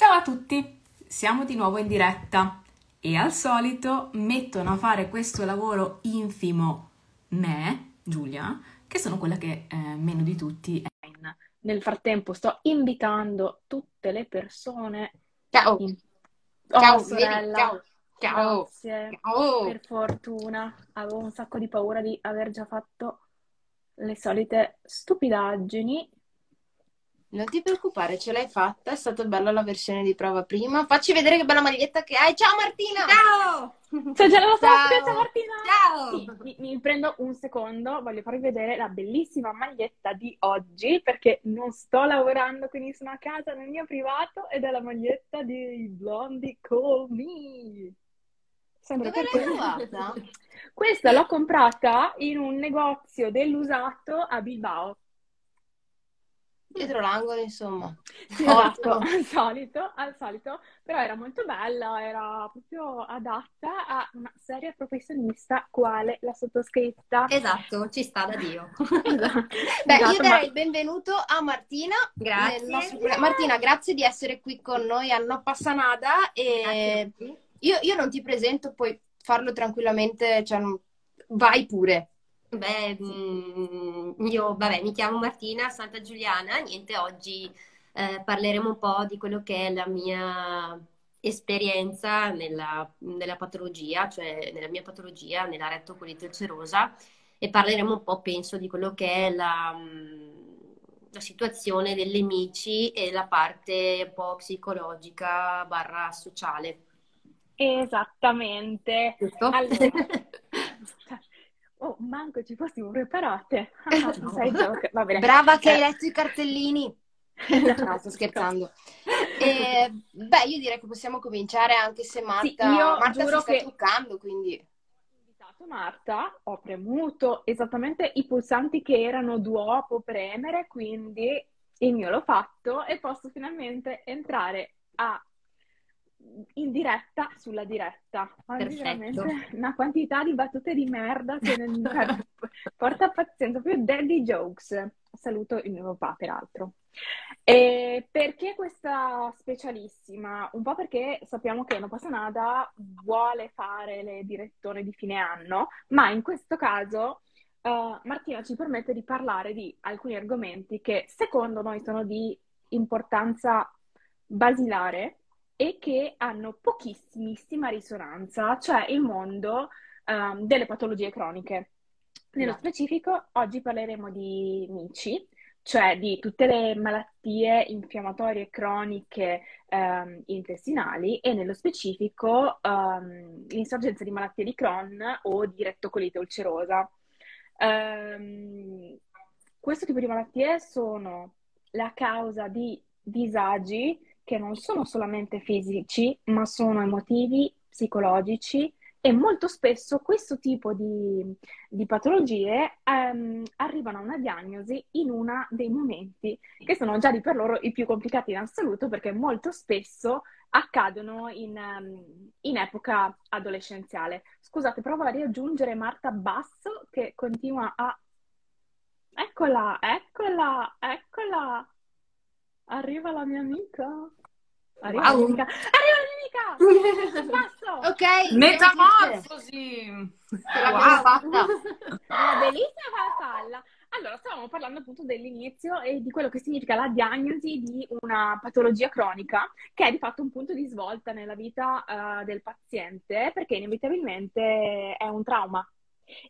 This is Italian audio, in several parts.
Ciao a tutti, siamo di nuovo in diretta e al solito mettono a fare questo lavoro infimo me, Giulia, che sono quella che eh, meno di tutti è in. Nel frattempo sto invitando tutte le persone. Ciao. In... Ciao, Oh, sorella. ciao. Ciao. Grazie. Ciao. Per fortuna avevo un sacco di paura di aver già fatto le solite stupidaggini. Non ti preoccupare, ce l'hai fatta, è stata bella la versione di prova prima. Facci vedere che bella maglietta che hai. Ciao Martina! Ciao! C'è già la Ciao. Ciao Martina! Ciao! Sì, mi, mi prendo un secondo, voglio farvi vedere la bellissima maglietta di oggi perché non sto lavorando, quindi sono a casa nel mio privato ed è la maglietta di Blondie Call Me. Sembra Dove l'hai trovata? Questa l'ho comprata in un negozio dell'usato a Bilbao. Dietro l'angolo, insomma. Sì, esatto, al solito, al solito, però era molto bella, era proprio adatta a una seria professionista quale la sottoscritta. Esatto, ci sta da Dio. Esatto, Beh, io esatto, darei ma- il benvenuto a Martina. Grazie. nostro programma. Martina, grazie di essere qui con noi a No Passa Nada. E io, io non ti presento, puoi farlo tranquillamente, cioè, vai pure. Beh, mm, io, vabbè, mi chiamo Martina Santa Giuliana, niente, oggi eh, parleremo un po' di quello che è la mia esperienza nella, nella patologia, cioè nella mia patologia, nella rettocolite ulcerosa, e parleremo un po', penso, di quello che è la, mm, la situazione delle amici e la parte un po' psicologica barra sociale. Esattamente. Giusto? Allora, oh, manco ci fossimo preparate. Ah, No. sai gioco. Va bene. Brava che hai Eh, letto i cartellini. No, sto scherzando. E, beh, io direi che possiamo cominciare anche se Marta, Sì, io Marta giuro si sta che- truccando, quindi Marta, ho premuto esattamente i pulsanti che erano dopo premere, quindi il mio l'ho fatto e posso finalmente entrare a- in diretta sulla diretta. Oggi Perfetto. una quantità di battute di merda che non- porta pazienza, più daddy jokes. Saluto il mio papà, peraltro. E perché questa specialissima? Un po' perché sappiamo che Non Passa Nada vuole fare le direttone di fine anno, ma in questo caso eh, Martina ci permette di parlare di alcuni argomenti che secondo noi sono di importanza basilare e che hanno pochissimissima risonanza, cioè il mondo ehm, delle patologie croniche. Nello Esatto. specifico, oggi parleremo di MICI, cioè di tutte le malattie infiammatorie croniche ehm, intestinali e nello specifico ehm, l'insorgenza di malattie di Crohn o di rettocolite ulcerosa. Ehm, questo tipo di malattie sono la causa di disagi che non sono solamente fisici, ma sono emotivi, psicologici e molto spesso questo tipo di, di patologie ehm, arrivano a una diagnosi in uno dei momenti che sono già di per loro i più complicati in assoluto perché molto spesso accadono in, ehm, in epoca adolescenziale. Scusate, provo a riaggiungere Marta Basso che continua a... Eccola, eccola, eccola! Arriva la mia amica. Arriva la mia Wow. amica. Arriva la mia amica! Ok. Metamorfosi! Ce l'abbiamo fatta. Una bellissima farfalla. Allora, stavamo parlando appunto dell'inizio e di quello che significa la diagnosi di una patologia cronica, che è di fatto un punto di svolta nella vita eh, del paziente, perché inevitabilmente è un trauma.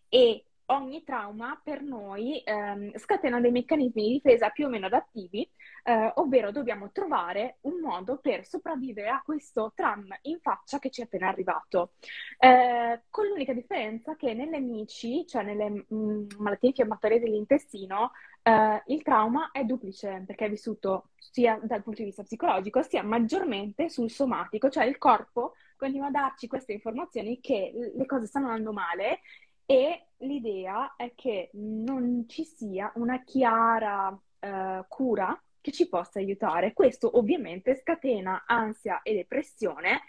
E ogni trauma per noi ehm, scatena dei meccanismi di difesa più o meno adattivi, eh, ovvero dobbiamo trovare un modo per sopravvivere a questo tram in faccia che ci è appena arrivato. Eh, con l'unica differenza che nelle MICI, cioè nelle mh, malattie infiammatorie dell'intestino, eh, il trauma è duplice perché è vissuto sia dal punto di vista psicologico sia maggiormente sul somatico, cioè il corpo continua a darci queste informazioni che le cose stanno andando male e l'idea è che non ci sia una chiara eh, cura che ci possa aiutare. Questo ovviamente scatena ansia e depressione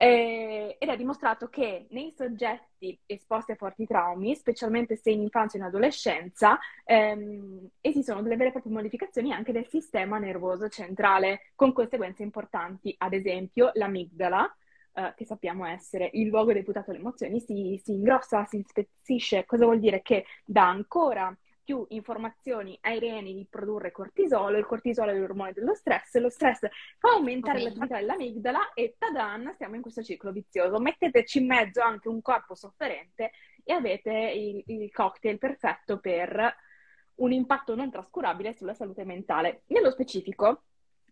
Eh, ed è dimostrato che nei soggetti esposti a forti traumi, specialmente se in infanzia e in adolescenza, ehm, esistono delle vere e proprie modificazioni anche del sistema nervoso centrale, con conseguenze importanti, ad esempio l'amigdala, eh, che sappiamo essere il luogo deputato alle emozioni, si, si ingrossa, si ispezzisce. Cosa vuol dire? Che dà ancora più informazioni ai reni di produrre cortisolo, il cortisolo è l'ormone dello stress, lo stress fa aumentare okay. l'attività dell'amigdala e tadan, siamo in questo ciclo vizioso. Metteteci in mezzo anche un corpo sofferente e avete il, il cocktail perfetto per un impatto non trascurabile sulla salute mentale. Nello specifico,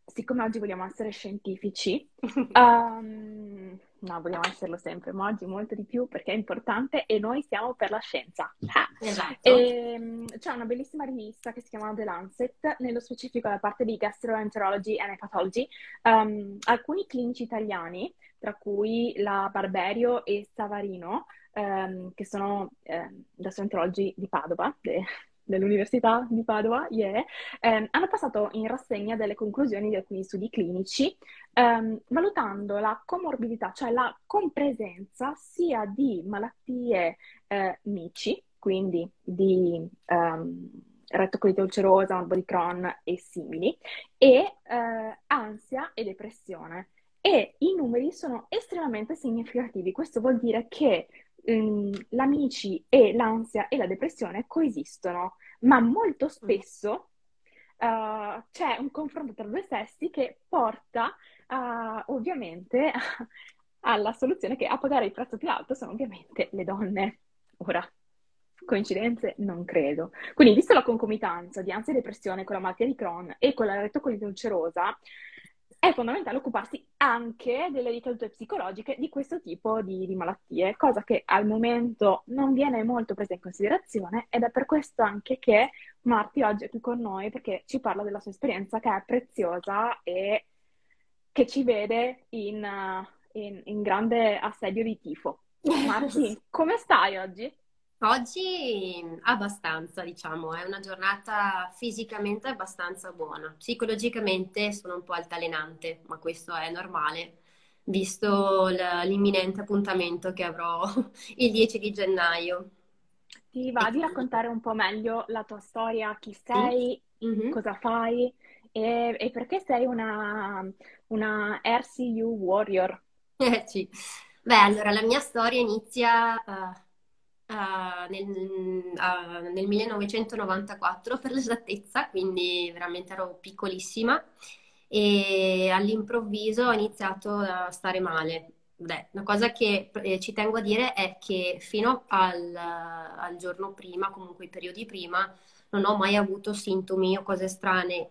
siccome oggi vogliamo essere scientifici, um, no, vogliamo esserlo sempre, ma oggi molto di più perché è importante e noi siamo per la scienza. Ah, esatto. E, ehm, c'è una bellissima rivista che si chiama The Lancet, nello specifico la parte di Gastroenterology and Hepatology, um, alcuni clinici italiani, tra cui la Barberio e Savarino, um, che sono eh, gastroenterologi di Padova, de- dell'Università di Padova, yeah, ehm, hanno passato in rassegna delle conclusioni di alcuni studi clinici, ehm, valutando la comorbidità, cioè la compresenza sia di malattie eh, MICI, quindi di um, rettocolite ulcerosa, di Crohn e simili, e eh, ansia e depressione. E i numeri sono estremamente significativi. Questo vuol dire che ehm, l'amici e l'ansia e la depressione coesistono, ma molto spesso uh, c'è un confronto tra due sessi che porta uh, ovviamente alla soluzione che a pagare il prezzo più alto sono ovviamente le donne. Ora, coincidenze? Non credo. Quindi, visto la concomitanza di ansia e depressione con la malattia di Crohn e con la rettocolite ulcerosa, è fondamentale occuparsi anche delle ricadute psicologiche di questo tipo di, di, malattie, cosa che al momento non viene molto presa in considerazione ed è per questo anche che Marti oggi è qui con noi perché ci parla della sua esperienza che è preziosa e che ci vede in, in, in grande assedio di tifo. Marti, come stai oggi? Oggi abbastanza, diciamo, è una giornata fisicamente abbastanza buona. Psicologicamente sono un po' altalenante, ma questo è normale, visto l'imminente appuntamento che avrò il 10 di gennaio. Ti va di raccontare un po' meglio la tua storia, chi sei, mm-hmm. cosa fai e, e, perché sei una, una RCU Warrior? Eh sì. Beh, allora la mia storia inizia... Uh uh, nel, uh, nel 1994 per l'esattezza, quindi veramente ero piccolissima e all'improvviso ho iniziato a stare male. Beh, una cosa che eh, ci tengo a dire è che fino al, al, giorno prima, comunque i periodi prima, non ho mai avuto sintomi o cose strane.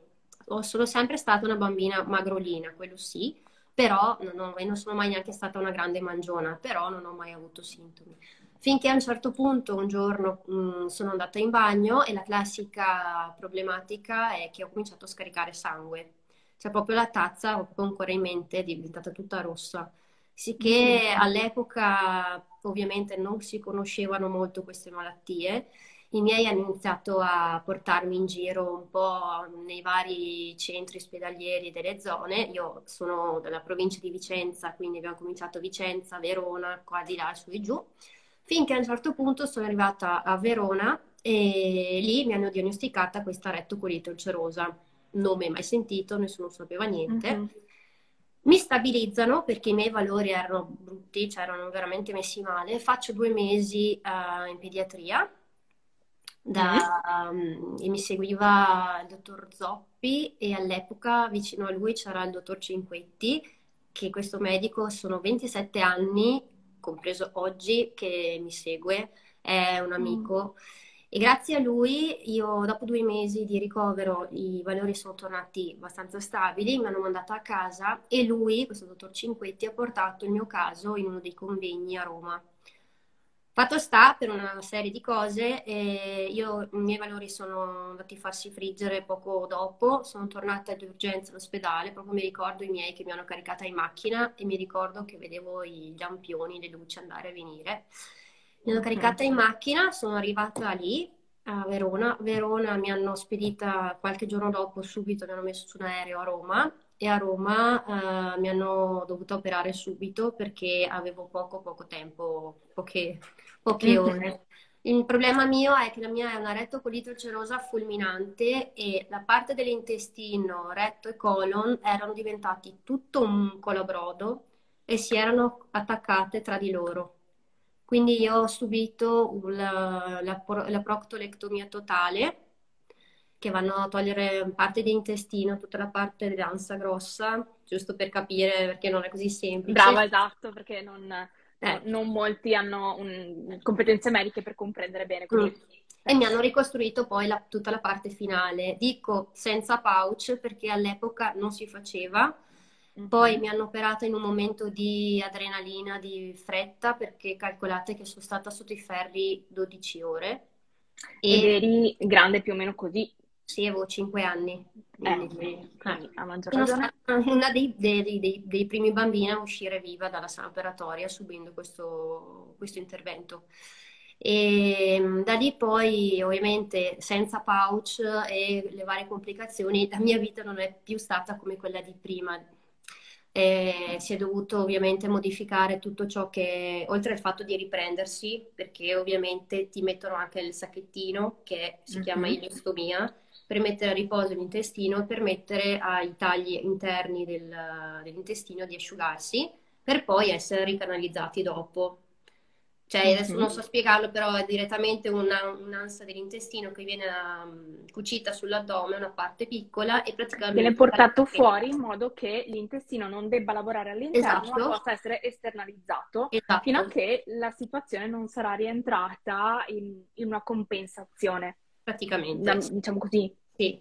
sono sempre stata una bambina magrolina, quello sì, però non, ho, non sono mai neanche stata una grande mangiona, però non ho mai avuto sintomi finché a un certo punto un giorno mh, mm, sono andata in bagno e la classica problematica è che ho cominciato a scaricare sangue. Cioè proprio la tazza, ho proprio ancora in mente, è diventata tutta rossa. Sicché mm-hmm. all'epoca ovviamente non si conoscevano molto queste malattie. I miei hanno iniziato a portarmi in giro un po' nei vari centri ospedalieri delle zone. Io sono della provincia di Vicenza, quindi abbiamo cominciato Vicenza, Verona, qua di là, su e giù finché a un certo punto sono arrivata a Verona e lì mi hanno diagnosticata questa rettocolite ulcerosa, nome mai sentito, nessuno sapeva niente. Mm-hmm. Mi stabilizzano perché i miei valori erano brutti, cioè erano veramente messi male. Faccio due mesi uh, in pediatria da, um, e mi seguiva il dottor Zoppi e all'epoca vicino a lui c'era il dottor Cinquetti, che questo medico sono 27 anni compreso oggi, che mi segue, è un mm. amico. E grazie a lui, io dopo due mesi di ricovero, i valori sono tornati abbastanza stabili, mi hanno mandato a casa e lui, questo dottor Cinquetti, ha portato il mio caso in uno dei convegni a Roma. Fatto sta per una serie di cose, eh, io, i miei valori sono andati a farsi friggere poco dopo, sono tornata di urgenza all'ospedale, proprio mi ricordo i miei che mi hanno caricata in macchina e mi ricordo che vedevo i lampioni, le luci andare e venire. Mi hanno caricata in macchina, sono arrivata lì a Verona, Verona mi hanno spedita qualche giorno dopo, subito mi hanno messo su un aereo a Roma e a Roma eh, mi hanno dovuto operare subito perché avevo poco poco tempo, poche, poche Mhm. ore. Il problema mio è che la mia è una rettocolite ulcerosa fulminante e la parte dell'intestino, retto e colon erano diventati tutto un colabrodo e si erano attaccate tra di loro. Quindi io ho subito la, la, la proctolectomia totale, che vanno a togliere parte dell'intestino, tutta la parte dell'ansa grossa, giusto per capire perché non è così semplice. Brava, esatto, perché non, Eh. non molti hanno un- competenze mediche per comprendere bene. quindi- E mi hanno ricostruito poi la- tutta la parte finale. Dico senza pouch perché all'epoca non si faceva. Mhm. Poi mi hanno operata in un momento di adrenalina, di fretta, perché calcolate che sono stata sotto i ferri 12 ore Ed e eri grande più o meno così. Sì, avevo 5 anni. Eh, Quindi, a maggior ragione. una dei, dei- dei- dei primi bambini a uscire viva dalla sala operatoria subendo questo, questo intervento. E mm, da lì poi, ovviamente, senza pouch e le varie complicazioni, la mia vita non è più stata come quella di prima. Eh, si è dovuto ovviamente modificare tutto ciò che, oltre al fatto di riprendersi, perché ovviamente ti mettono anche il sacchettino che si chiama Mhm. ileostomia per mettere a riposo l'intestino e permettere ai tagli interni del- dell'intestino di asciugarsi per poi essere ricanalizzati dopo. Cioè, adesso Mhm. non so spiegarlo, però è direttamente una, un'ansa dell'intestino che viene um, cucita sull'addome, una parte piccola, e praticamente Viene portato fuori in modo che l'intestino non debba lavorare all'interno, Esatto. ma possa essere esternalizzato Esatto. fino a che la situazione non sarà rientrata in, in una compensazione, praticamente. da- diciamo così. Sì.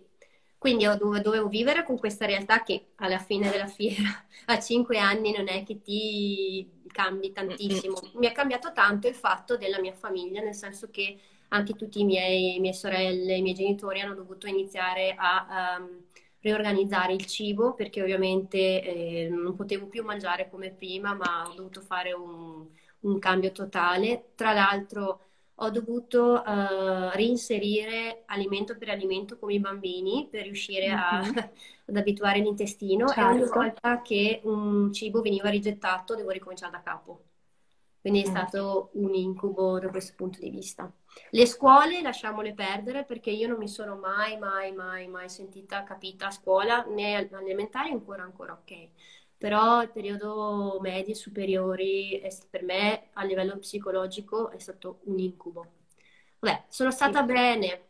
Quindi io dove- dovevo vivere con questa realtà che alla fine della fiera, a cinque anni, non è che ti cambi tantissimo. Mi è cambiato tanto il fatto della mia famiglia, nel senso che anche tutti i miei, mie sorelle, i miei genitori hanno dovuto iniziare a ehm, riorganizzare il cibo perché ovviamente eh, non potevo più mangiare come prima, ma ho dovuto fare un, un cambio totale. Tra l'altro ho dovuto eh, reinserire alimento per alimento come i bambini per riuscire a- Mhm. ad abituare l'intestino e ogni Certo. volta che un cibo veniva rigettato devo ricominciare da capo. Quindi è Mm. stato un incubo da questo punto di vista. Le scuole lasciamole perdere perché io non mi sono mai, mai, mai, mai sentita capita a scuola, né alle elementari ancora, ancora ok. Però il periodo medie e superiori è- per me a livello psicologico è stato un incubo. Vabbè, sono stata bene.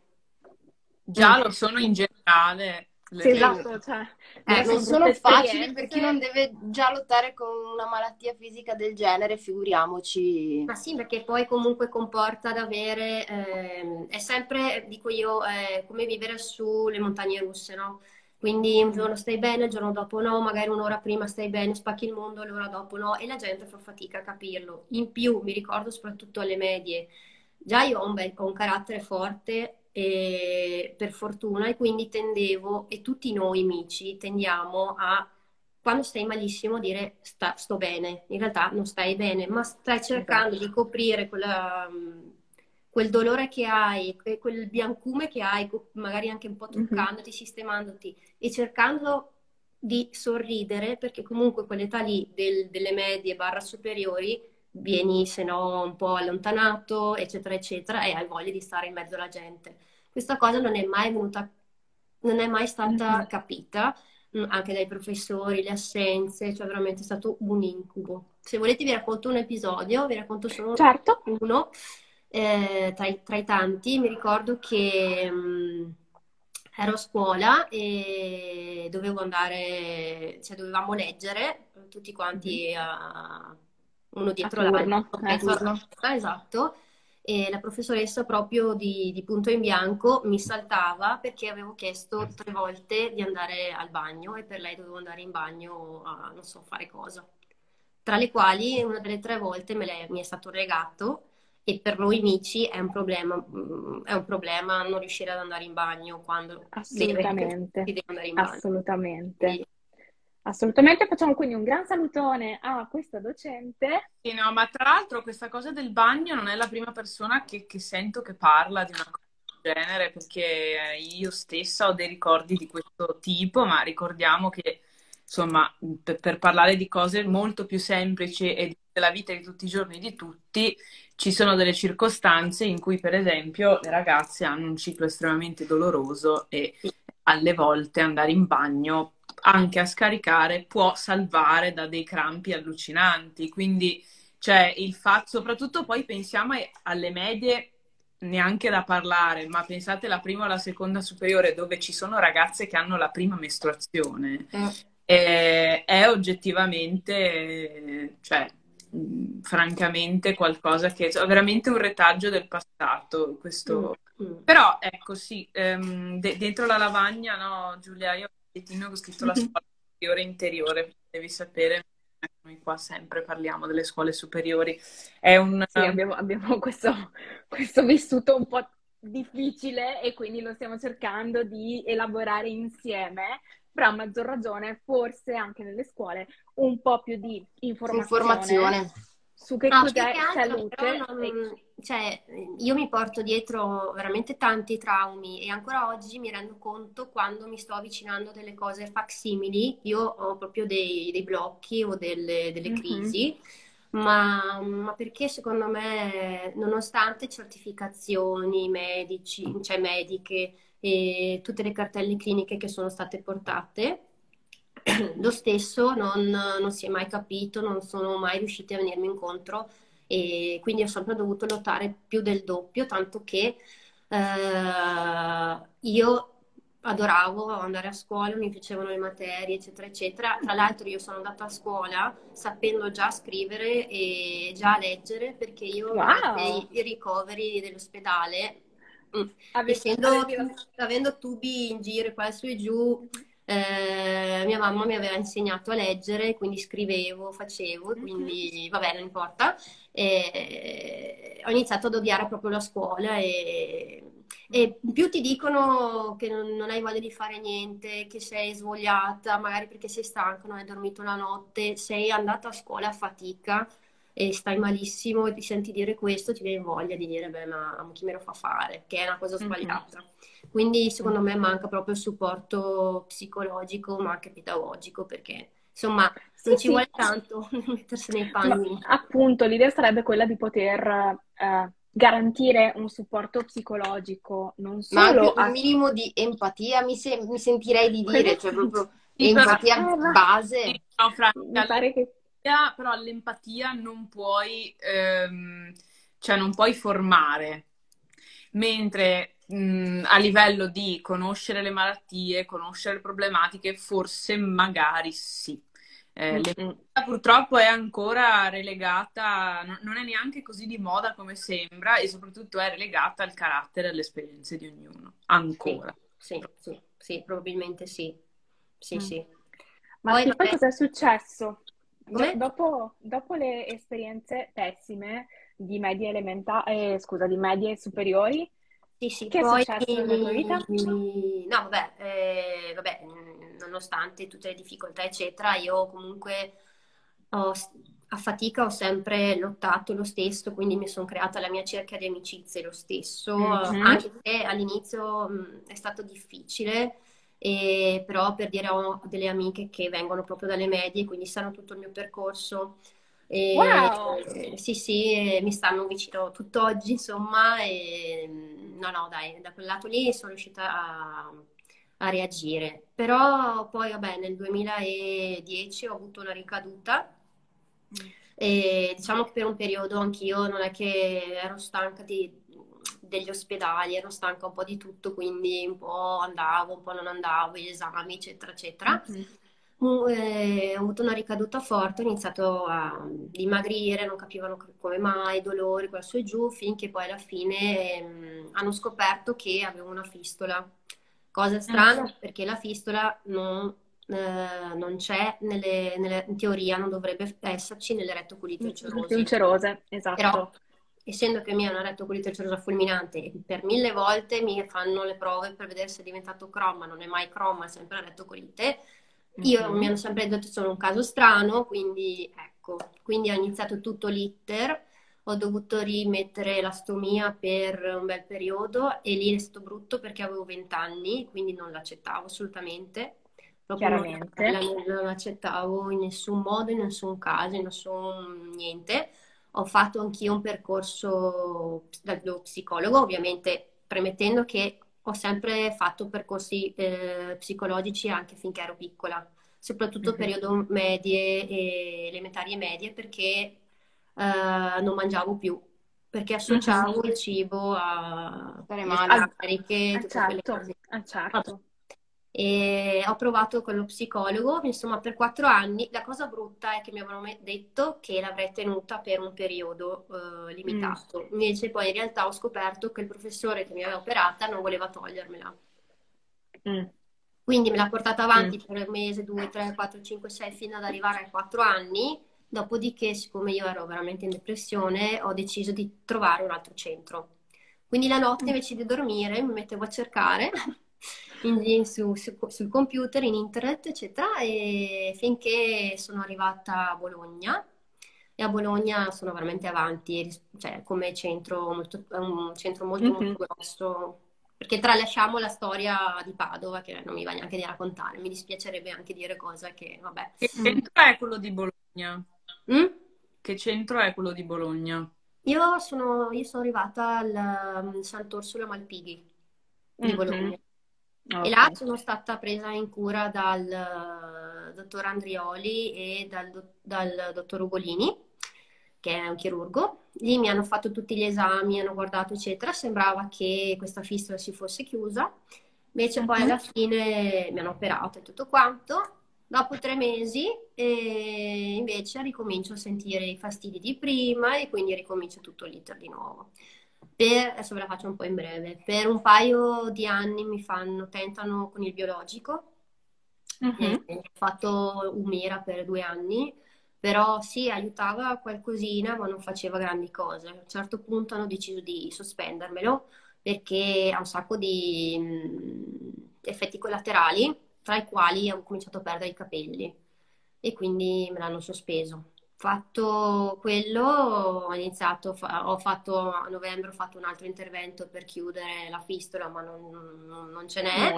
Già lo sono in generale. le- Sì, esatto, cioè, Eh, non sono facili per chi non deve già lottare con una malattia fisica del genere, figuriamoci. Ma sì, perché poi comunque comporta ad avere, ehm, è sempre, dico io, è come vivere sulle montagne russe, no? Quindi un giorno stai bene, il giorno dopo no, magari un'ora prima stai bene, spacchi il mondo, l'ora dopo no, e la gente fa fatica a capirlo. In più, mi ricordo soprattutto alle medie, già io ho un, bel- ho un carattere forte, e, per fortuna, e quindi tendevo, e tutti noi amici tendiamo a quando stai malissimo dire sta- sto bene, in realtà non stai bene, ma stai cercando di coprire quella, quel dolore che hai, que- quel biancume che hai, magari anche un po' truccandoti, sistemandoti e cercando di sorridere, perché comunque quell'età lì del- delle medie barra superiori vieni se no un po' allontanato, eccetera, eccetera, e hai voglia di stare in mezzo alla gente. Questa cosa non è mai venuta, non è mai stata Mhm. capita anche dai professori, le assenze, cioè veramente è stato un incubo. Se volete vi racconto un episodio, vi racconto solo Certo. uno eh, tra i, tra i tanti. Mi ricordo che mm, ero a scuola e dovevo andare, cioè dovevamo leggere tutti quanti a- uno dietro l'altro. Ah, esatto. E la professoressa proprio di, di punto in bianco mi saltava perché avevo chiesto tre volte di andare al bagno e per lei dovevo andare in bagno a non so fare cosa. Tra le quali una delle tre volte me le- mi è stato negato e per noi amici è un problema, mm, è un problema non riuscire ad andare in bagno quando deve- Assolutamente. si deve andare in bagno. Assolutamente. Sì. Assolutamente. Facciamo quindi un gran salutone a questa docente. Sì, no, ma tra l'altro questa cosa del bagno non è la prima persona che, che sento che parla di una cosa del genere, perché io stessa ho dei ricordi di questo tipo, ma ricordiamo che insomma, per, per parlare di cose molto più semplici e della vita di tutti i giorni di tutti, ci sono delle circostanze in cui, per esempio, le ragazze hanno un ciclo estremamente doloroso e alle volte andare in bagno anche a scaricare può salvare da dei crampi allucinanti. Quindi, cioè, il fatto, soprattutto poi pensiamo alle medie neanche da parlare, ma pensate alla prima o alla seconda superiore dove ci sono ragazze che hanno la prima mestruazione. Mm. È oggettivamente, cioè, francamente qualcosa che è veramente un retaggio del passato. Questo... Mm. mm. Però ecco sì, um, de- dentro la lavagna, no, Giulia, io ho scritto la mm-hmm. scuola superiore interiore, devi sapere. Noi qua sempre parliamo delle scuole superiori. È un... Sì, abbiamo, abbiamo questo, questo vissuto un po' difficile e quindi lo stiamo cercando di elaborare insieme però a maggior ragione forse anche nelle scuole un po' più di informazione, informazione. su che no, cos'è salute. Non, cioè, io mi porto dietro veramente tanti traumi e ancora oggi mi rendo conto quando mi sto avvicinando a delle cose facsimili, io ho proprio dei, dei blocchi o delle, delle mm-hmm. crisi. Ma, ma, perché secondo me, nonostante certificazioni medici, cioè mediche, e tutte le cartelle cliniche che sono state portate. Lo stesso non, non si è mai capito, non sono mai riusciti a venirmi incontro e quindi ho sempre dovuto lottare più del doppio, tanto che eh, io adoravo andare a scuola, mi piacevano le materie, eccetera, eccetera. Tra l'altro io sono andata a scuola sapendo già scrivere e già leggere perché io wow. i ricoveri dell'ospedale Mm. Essendo, avendo tubi in giro qua su e giù, eh, mia mamma mi aveva insegnato a leggere, quindi scrivevo, facevo, quindi vabbè, non importa. E ho iniziato ad odiare proprio la scuola e, e più ti dicono che non, non, hai voglia di fare niente, che sei svogliata, magari perché sei stanco, non hai dormito la notte, sei andata a scuola a fatica e stai malissimo e ti senti dire questo, ti viene voglia di dire, beh, ma chi me lo fa fare? Che è una cosa sbagliata. Mm-hmm. Quindi secondo me manca proprio il supporto psicologico, ma anche pedagogico, perché insomma sì, non ci sì. vuole tanto mettersi nei panni. Ma, appunto, l'idea sarebbe quella di poter eh, garantire un supporto psicologico, non solo... Ma anche un minimo di empatia, mi, se- mi sentirei di dire, cioè proprio empatia eh, base. No, Fra, mi pare che però l'empatia non puoi, ehm, cioè non puoi formare, mentre mh, a livello di conoscere le malattie, conoscere le problematiche, forse magari sì. Eh, l'empatia purtroppo è ancora relegata, non è neanche così di moda come sembra e soprattutto è relegata al carattere e alle esperienze di ognuno, ancora. Sì, sì, sì, sì probabilmente sì. Sì, mm. sì. Ma poi, poi cosa è successo? Dopo, dopo, le esperienze pessime di medie elementari, eh, scusa, di medie superiori, sì, sì, che poi, è successo nella tua vita? No, vabbè, eh, vabbè, nonostante tutte le difficoltà, eccetera, io comunque ho, a fatica ho sempre lottato lo stesso, quindi mi sono creata la mia cerchia di amicizie lo stesso, mm-hmm. anche se all'inizio mh, è stato difficile e però per dire ho delle amiche che vengono proprio dalle medie, quindi sanno tutto il mio percorso. E, wow. sì, sì, mi stanno vicino tutt'oggi, insomma, e no, no, dai, da quel lato lì sono riuscita a, a reagire. Però poi, vabbè, nel 2010 ho avuto una ricaduta mm. e diciamo che per un periodo anch'io non è che ero stanca di degli ospedali, ero stanca un po' di tutto, quindi un po' andavo, un po' non andavo, gli esami, eccetera, eccetera. Mm-hmm. ho avuto una ricaduta forte, ho iniziato a dimagrire, non capivano come mai, dolori, qua su e giù, finché poi alla fine ehm, hanno scoperto che avevo una fistola. Cosa strana mm-hmm. perché la fistola non, eh, non c'è, nelle, nelle, in teoria non dovrebbe esserci nelle rettocolite ulcerose. Ulcerose, esatto. Però essendo che mi hanno detto colite ulcerosa fulminante per mille volte mi fanno le prove per vedere se è diventato croma, non è mai croma, è sempre rettocolite. Io mm-hmm. mi hanno sempre detto che sono un caso strano, quindi ecco, quindi ho iniziato tutto l'iter, ho dovuto rimettere la stomia per un bel periodo e lì è stato brutto perché avevo 20 anni, quindi non l'accettavo assolutamente. Proprio non, Chiaramente. la- non accettavo in nessun modo, in nessun caso, in nessun niente. Ho fatto anch'io un percorso dallo psicologo, ovviamente premettendo che ho sempre fatto percorsi eh, psicologici anche finché ero piccola, soprattutto Mhm. periodo medie e elementari e medie, perché eh, non mangiavo più, perché associavo il cibo a Stare le male. tutte quelle certo, eh, certo. E ho provato con lo psicologo, insomma, per quattro anni. La cosa brutta è che mi avevano detto che l'avrei tenuta per un periodo eh, limitato. Invece poi in realtà ho scoperto che il professore che mi aveva operata non voleva togliermela. Mm. Quindi me l'ha portata avanti per un mese, due, tre, quattro, cinque, sei, fino ad arrivare ai quattro anni. Dopodiché, siccome io ero veramente in depressione, ho deciso di trovare un altro centro. Quindi la notte invece di dormire mi mettevo a cercare in- su- su- sul computer, in internet, eccetera, e finché sono arrivata a Bologna. E a Bologna sono veramente avanti, cioè come centro, molto, un centro molto, Mhm. molto grosso. Perché tralasciamo la storia di Padova, che non mi va neanche di raccontare, mi dispiacerebbe anche dire cose che, vabbè. Che centro è quello di Bologna? Mm? Che centro è quello di Bologna? Io sono, io sono arrivata al um, Sant'Orsola Malpighi di Mhm. Bologna. Ok. E là sono stata presa in cura dal eh, dottor Andrioli e dal, dal dottor Ugolini, che è un chirurgo. Lì mi hanno fatto tutti gli esami, hanno guardato, eccetera. Sembrava che questa fistola si fosse chiusa. Invece poi alla fine mi hanno operato e tutto quanto. Dopo tre mesi, eh, invece ricomincio a sentire i fastidi di prima e quindi ricomincio tutto l'iter di nuovo. Per, adesso ve la faccio un po' in breve. Per un paio di anni mi fanno, tentano con il biologico. Eh, Ho fatto Umira per due anni, però sì, aiutava qualcosina, ma non faceva grandi cose. A un certo punto hanno deciso di sospendermelo perché ha un sacco di mm, effetti collaterali, tra i quali ho cominciato a perdere i capelli e quindi me l'hanno sospeso. Fatto quello, ho iniziato, ho fatto a novembre, ho fatto un altro intervento per chiudere la fistola, ma non, non- non ce n'è.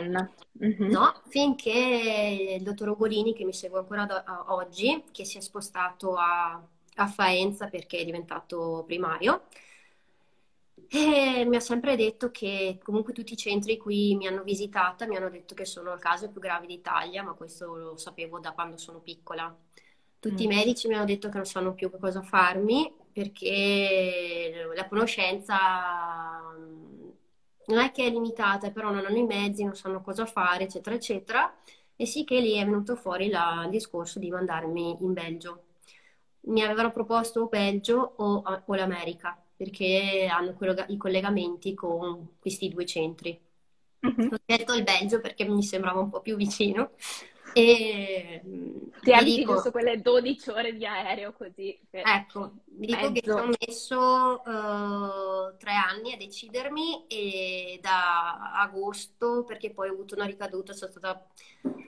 Mhm. No, finché il dottor Ugolini, che mi segue ancora a- oggi, che si è spostato a, a Faenza perché è diventato primario, e mi ha sempre detto che comunque tutti i centri qui mi hanno visitata mi hanno detto che sono il caso più grave d'Italia, ma questo lo sapevo da quando sono piccola. Tutti i Mm. medici mi hanno detto che non sanno più che cosa farmi perché la conoscenza mm, non è che è limitata, però non hanno i mezzi, non sanno cosa fare, eccetera, eccetera. E sì che lì è venuto fuori la- il discorso di mandarmi in Belgio. Mi avevano proposto o Belgio o, o l'America, perché hanno collega- i collegamenti con questi due centri. Mhm. Ho scelto il Belgio perché mi sembrava un po' più vicino. E mm, Ti eviti dico, giusto quelle 12 ore di aereo così. ecco, vi dico che ci ho messo eh, tre anni a decidermi e da agosto, perché poi ho avuto una ricaduta, sono stata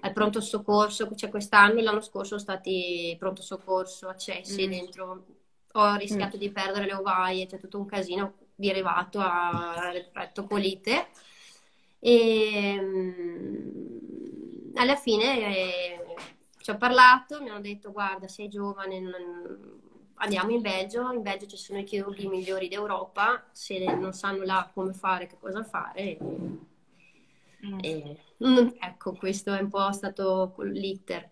al pronto soccorso, cioè quest'anno, l'anno scorso sono stati pronto soccorso, accessi Mm. dentro, ho rischiato di perdere le ovaie, c'è tutto un casino derivato a rettocolite e mm, alla fine eh, ci ho parlato, mi hanno detto guarda sei giovane, non- andiamo in Belgio, in Belgio ci sono i chirurghi migliori d'Europa, se non sanno là come fare, che cosa fare. Mm. E, mm, ecco, questo è un po' stato l'iter.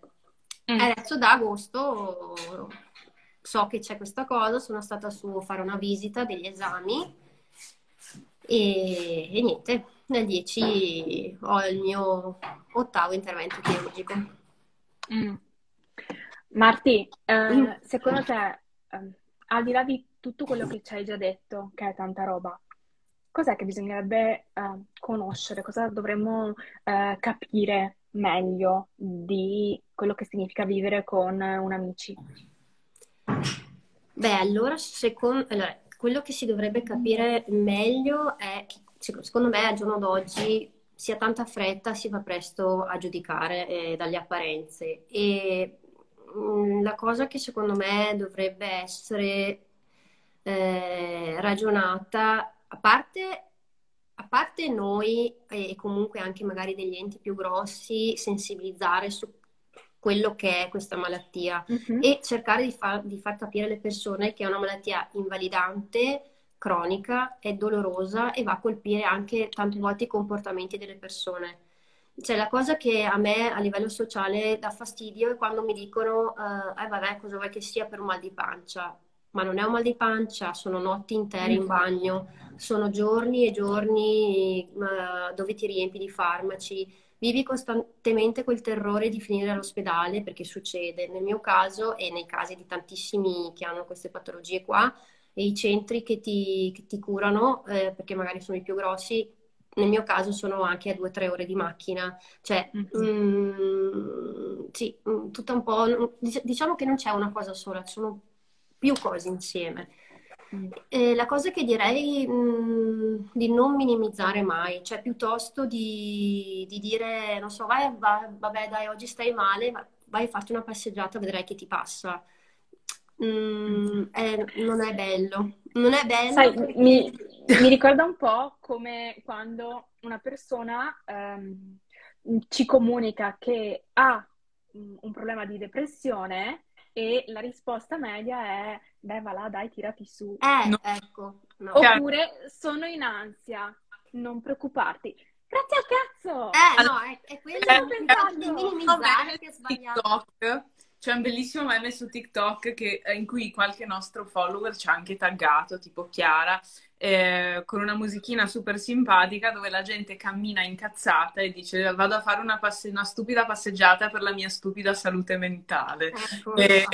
Mm. Adesso da agosto so che c'è questa cosa, sono stata su a fare una visita degli esami e, e niente, nel 10 ho il mio ottavo intervento chirurgico. Mm. Marti, eh, Mm. secondo te, ehm, al di là di tutto quello che ci hai già detto, che è tanta roba, cos'è che bisognerebbe eh, conoscere? Cosa dovremmo eh, capire meglio di quello che significa vivere con eh, un amici? Beh, allora, secon- allora, quello che si dovrebbe capire meglio è che, sec- secondo me, al giorno d'oggi si ha tanta fretta, si va presto a giudicare eh, dalle apparenze. E mm, la cosa che secondo me dovrebbe essere eh, ragionata, a parte a parte noi e comunque anche magari degli enti più grossi, sensibilizzare su quello che è questa malattia Mhm. e cercare di, far- di far capire alle persone che è una malattia invalidante, cronica, è dolorosa e va a colpire anche tante volte i comportamenti delle persone. Cioè, la cosa che a me a livello sociale dà fastidio è quando mi dicono, eh, eh, vabbè, cosa vuoi che sia per un mal di pancia? Ma non è un mal di pancia, sono notti intere in bagno, sono giorni e giorni, eh, dove ti riempi di farmaci, vivi costantemente quel terrore di finire all'ospedale perché succede. Nel mio caso e nei casi di tantissimi che hanno queste patologie qua, e i centri che ti, che ti curano, eh, perché magari sono i più grossi, nel mio caso sono anche a due o tre ore di macchina. Cioè, Mhm. mm, sì, mm, tutta un po'. dic- Diciamo che non c'è una cosa sola, ci sono più cose insieme. Mm. Eh, la cosa che direi mh, di non minimizzare mai, cioè piuttosto di, di dire, non so, vai, va- vabbè, dai, oggi stai male, va- vai a farti una passeggiata, vedrai che ti passa. Mm, eh, non è bello, non è bello Sai, perché- mi, mi ricorda un po' come quando una persona ehm, ci comunica che ha mm, un problema di depressione e la risposta media è, beh, va là, dai, tirati su. Eh, No. ecco, no. Oppure sono in ansia, non preoccuparti. Grazie al cazzo! Eh, no, è, è quello Stavo di pensando. minimizzare che è sbagliato. TikTok, c'è un bellissimo meme su TikTok che- in cui qualche nostro follower ci ha anche taggato, tipo Chiara, eh, con una musichina super simpatica dove la gente cammina incazzata e dice vado a fare una, passe- una stupida passeggiata per la mia stupida salute mentale. Ecco, Eh.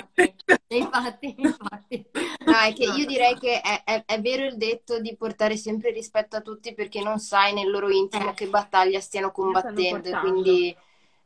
infatti, infatti. No, è che io direi che è, è- è vero il detto di portare sempre rispetto a tutti perché non sai nel loro intimo Eh. che battaglia stiano combattendo, e quindi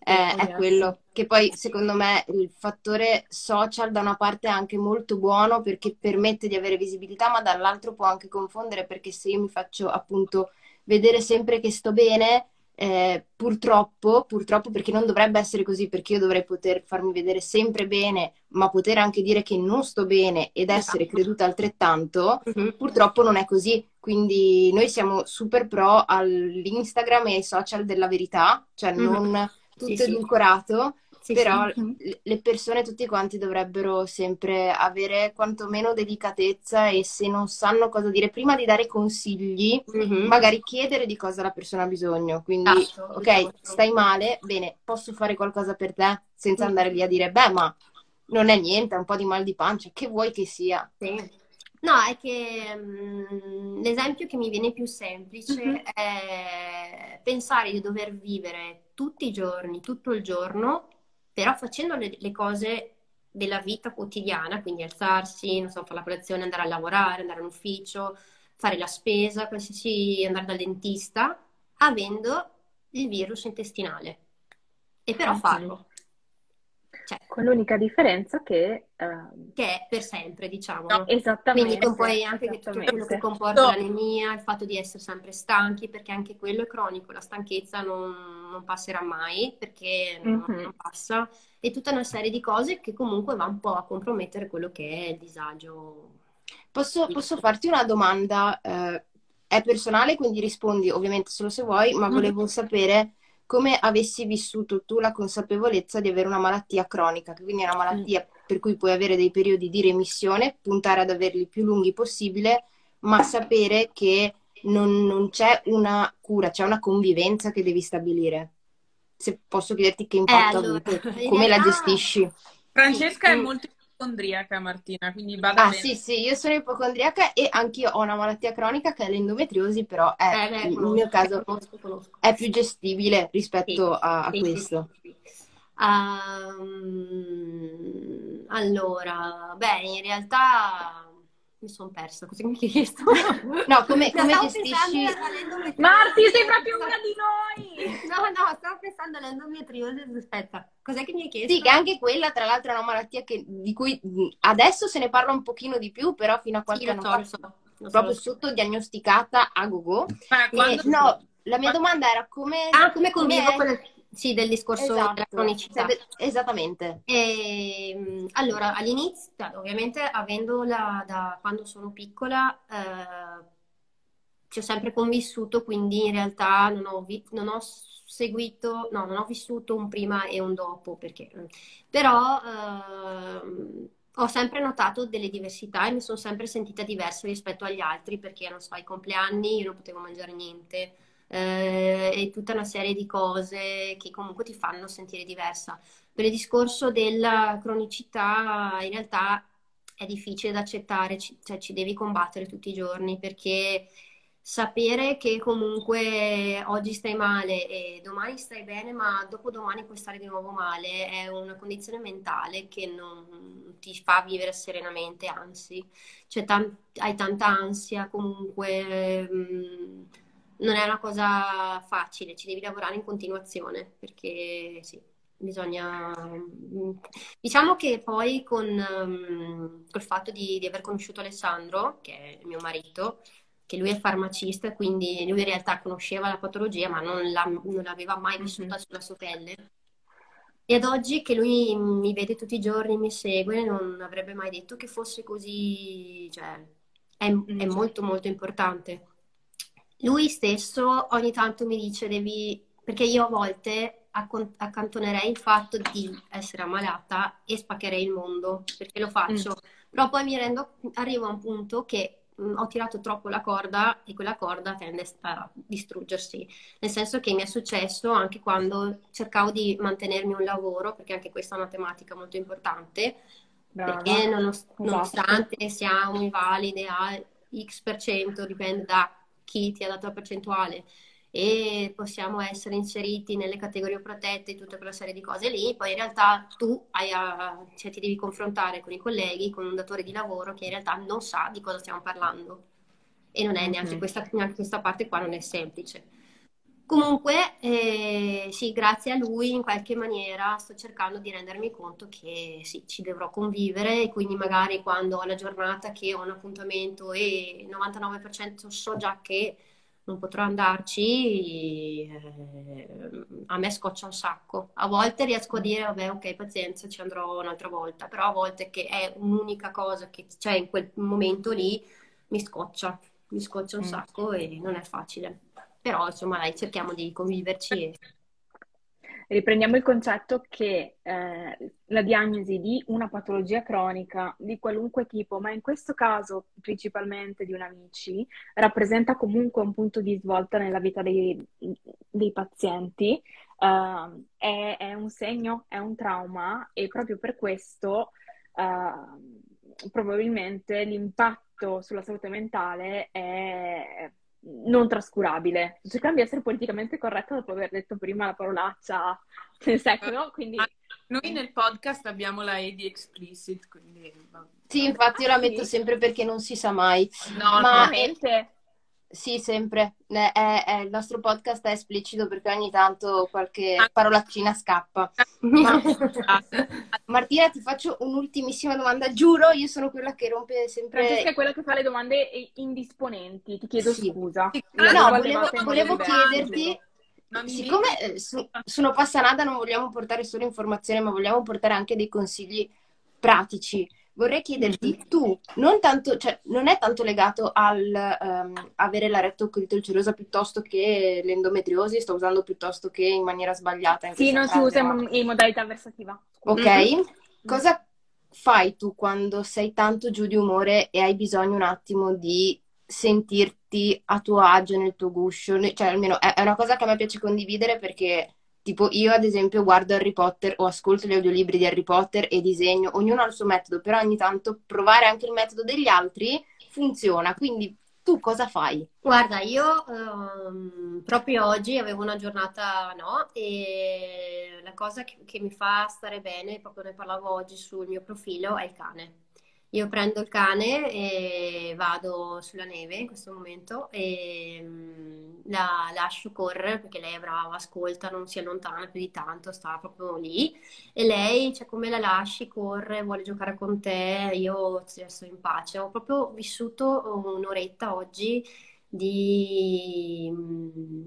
è, è quello. Che poi secondo me il fattore social da una parte è anche molto buono perché permette di avere visibilità, ma dall'altro può anche confondere perché se io mi faccio appunto vedere sempre che sto bene, eh, purtroppo, purtroppo perché non dovrebbe essere così, perché io dovrei poter farmi vedere sempre bene, ma poter anche dire che non sto bene ed essere Esatto. creduta altrettanto, Mhm. purtroppo non è così. Quindi noi siamo super pro all'Instagram e ai social della verità, cioè Mhm. non tutto sì. edulcorato, Sì, però sì. le- persone tutti quanti dovrebbero sempre avere quantomeno delicatezza e se non sanno cosa dire, prima di dare consigli, Mhm. magari chiedere di cosa la persona ha bisogno. Quindi, Esatto, ok, esatto. stai male, bene, posso fare qualcosa per te senza Mhm. andare lì a dire, beh, ma non è niente, è un po' di mal di pancia, che vuoi che sia? Sì. No, è che mm, l'esempio che mi viene più semplice Mhm. è pensare di dover vivere tutti i giorni, tutto il giorno, però facendo le, le cose della vita quotidiana, quindi alzarsi, non so, fare la colazione, andare a lavorare, andare in ufficio, fare la spesa, qualsiasi, andare dal dentista, avendo il virus intestinale. E però farlo. Cioè, Con l'unica differenza che... ehm, che è per sempre, diciamo. No, esattamente. Quindi poi anche che tutto quello che comporta No. l'anemia, il fatto di essere sempre stanchi, perché anche quello è cronico, la stanchezza non, non passerà mai, perché non, Mhm. non passa, e tutta una serie di cose che comunque va un po' a compromettere quello che è il disagio. Posso, posso farti una domanda? eh, è personale, quindi rispondi ovviamente solo se vuoi, ma Mhm. volevo sapere come avessi vissuto tu la consapevolezza di avere una malattia cronica, che quindi è una malattia per cui puoi avere dei periodi di remissione, puntare ad averli più lunghi possibile, ma sapere che non, non c'è una cura, c'è una convivenza che devi stabilire. Se posso chiederti che impatto ha allora, come la gestisci? Francesca è Mm. molto ipocondriaca, Martina, quindi bada Ah, bene. sì, sì, io sono ipocondriaca e anch'io ho una malattia cronica che è l'endometriosi, però è, Eh, beh, nel conosco, mio caso conosco, conosco. è più gestibile rispetto Sì, a, a sì, questo. sì, sì. Ehm, allora, beh, in realtà mi sono persa, cosa mi hai chiesto? No, come, come stavo gestisci? Marti, sei proprio una di noi! No, no, stavo pensando all'endometriosi. Aspetta, cos'è che mi hai chiesto? Sì, che anche quella, tra l'altro, è una malattia che- di cui mh, adesso se ne parla un pochino di più, però fino a Sì, qualche lo anno fa so, proprio so. sottodiagnosticata a gogo. Ma E, quando- no, la mia domanda era come... Ah, come convivo come- con il... Sì, del discorso Esatto, della cronicità. Esattamente. E, mh, allora, all'inizio, cioè, ovviamente avendo la, da quando sono piccola, eh, ci ho sempre convissuto, quindi in realtà non ho, vi- non ho seguito, no, non ho vissuto un prima e un dopo, perché, però eh, ho sempre notato delle diversità e mi sono sempre sentita diversa rispetto agli altri, perché non so, ai compleanni io non potevo mangiare niente. Eh, e tutta una serie di cose che comunque ti fanno sentire diversa. Per il discorso della cronicità, in realtà è difficile da accettare, ci, cioè ci devi combattere tutti i giorni perché sapere che comunque oggi stai male e domani stai bene, ma dopodomani puoi stare di nuovo male, è una condizione mentale che non ti fa vivere serenamente, anzi, cioè tan- hai tanta ansia, comunque mh, mm, non è una cosa facile, ci devi lavorare in continuazione, perché sì, bisogna... Mm, diciamo che poi con um, col fatto di, di aver conosciuto Alessandro, che è il mio marito, che lui è farmacista, quindi lui in realtà conosceva la patologia, ma non, la, non l'aveva mai vissuta mm-hmm. sulla sua pelle. E ad oggi che lui mi vede tutti i giorni, mi segue, non avrebbe mai detto che fosse così, cioè, è, è mm-hmm. molto molto importante. Lui stesso ogni tanto mi dice devi, perché io a volte accantonerei il fatto di essere ammalata e spaccherei il mondo, perché lo faccio. Mm. Però poi mi rendo, arrivo a un punto che Mm, ho tirato troppo la corda e quella corda tende a distruggersi. Nel senso che mi è successo anche quando cercavo di mantenermi un lavoro, perché anche questa è una tematica molto importante, Brava. perché nonost- esatto. nonostante siamo invalide a X per cento, dipende da chi ti ha dato la percentuale, e possiamo essere inseriti nelle categorie protette, tutta quella serie di cose lì, poi in realtà tu hai a, cioè, ti devi confrontare con i colleghi, con un datore di lavoro che in realtà non sa di cosa stiamo parlando e non è neanche, mm-hmm. questa, neanche questa parte qua non è semplice. Comunque, eh, sì, grazie a lui in qualche maniera sto cercando di rendermi conto che sì, ci dovrò convivere e quindi magari quando ho la giornata che ho un appuntamento e il 99% so già che non potrò andarci, eh, a me scoccia un sacco. A volte riesco a dire, vabbè, ok, pazienza, ci andrò un'altra volta, però a volte che è un'unica cosa che c'è in quel momento lì, mi scoccia, mi scoccia un mm. sacco e non è facile. Però, insomma, dai, cerchiamo di conviverci Riprendiamo il concetto che eh, la diagnosi di una patologia cronica di qualunque tipo, ma in questo caso principalmente di un amici, rappresenta comunque un punto di svolta nella vita dei, dei pazienti, uh, è, è, un segno, è un trauma e proprio per questo uh, probabilmente l'impatto sulla salute mentale è non trascurabile. Sto cercando di essere politicamente corretta dopo aver detto prima la parolaccia del secolo, quindi... Noi nel podcast abbiamo la ED explicit, quindi... Sì, infatti io la metto sempre perché non si sa mai. No, Ma... veramente? Sì, sempre. È, è, il nostro podcast è esplicito perché ogni tanto qualche ah. parolaccina scappa. Ma... Martina, ti faccio un'ultimissima domanda. Giuro, io sono quella che rompe sempre... Francesca è quella che fa le domande indisponenti. Ti chiedo sì. scusa. No, volevo, volevo chiederti... Siccome eh, su, su No Passa Nada non vogliamo portare solo informazioni, ma vogliamo portare anche dei consigli pratici vorrei chiederti, mm-hmm. tu non, tanto, cioè, non è tanto legato al um, avere la rettocolite ulcerosa piuttosto che l'endometriosi, sto usando piuttosto che in maniera sbagliata. In sì, non si usa in, in, modalità versativa. Ok, mm-hmm. cosa fai tu quando sei tanto giù di umore e hai bisogno un attimo di sentirti a tuo agio nel tuo guscio? Cioè, almeno è una cosa che a me piace condividere perché Tipo io ad esempio guardo Harry Potter o ascolto gli audiolibri di Harry Potter e disegno, ognuno ha il suo metodo, però ogni tanto provare anche il metodo degli altri funziona, quindi tu cosa fai? Guarda, io um, proprio oggi avevo una giornata no e la cosa che, che mi fa stare bene, proprio ne parlavo oggi sul mio profilo, è il cane. Io prendo il cane e vado sulla neve in questo momento e mm, la lascio correre perché lei è brava, ascolta, non si allontana più di tanto, sta proprio lì e lei, cioè come la lasci, corre, vuole giocare con te, io sto in pace. Ho proprio vissuto un'oretta oggi di,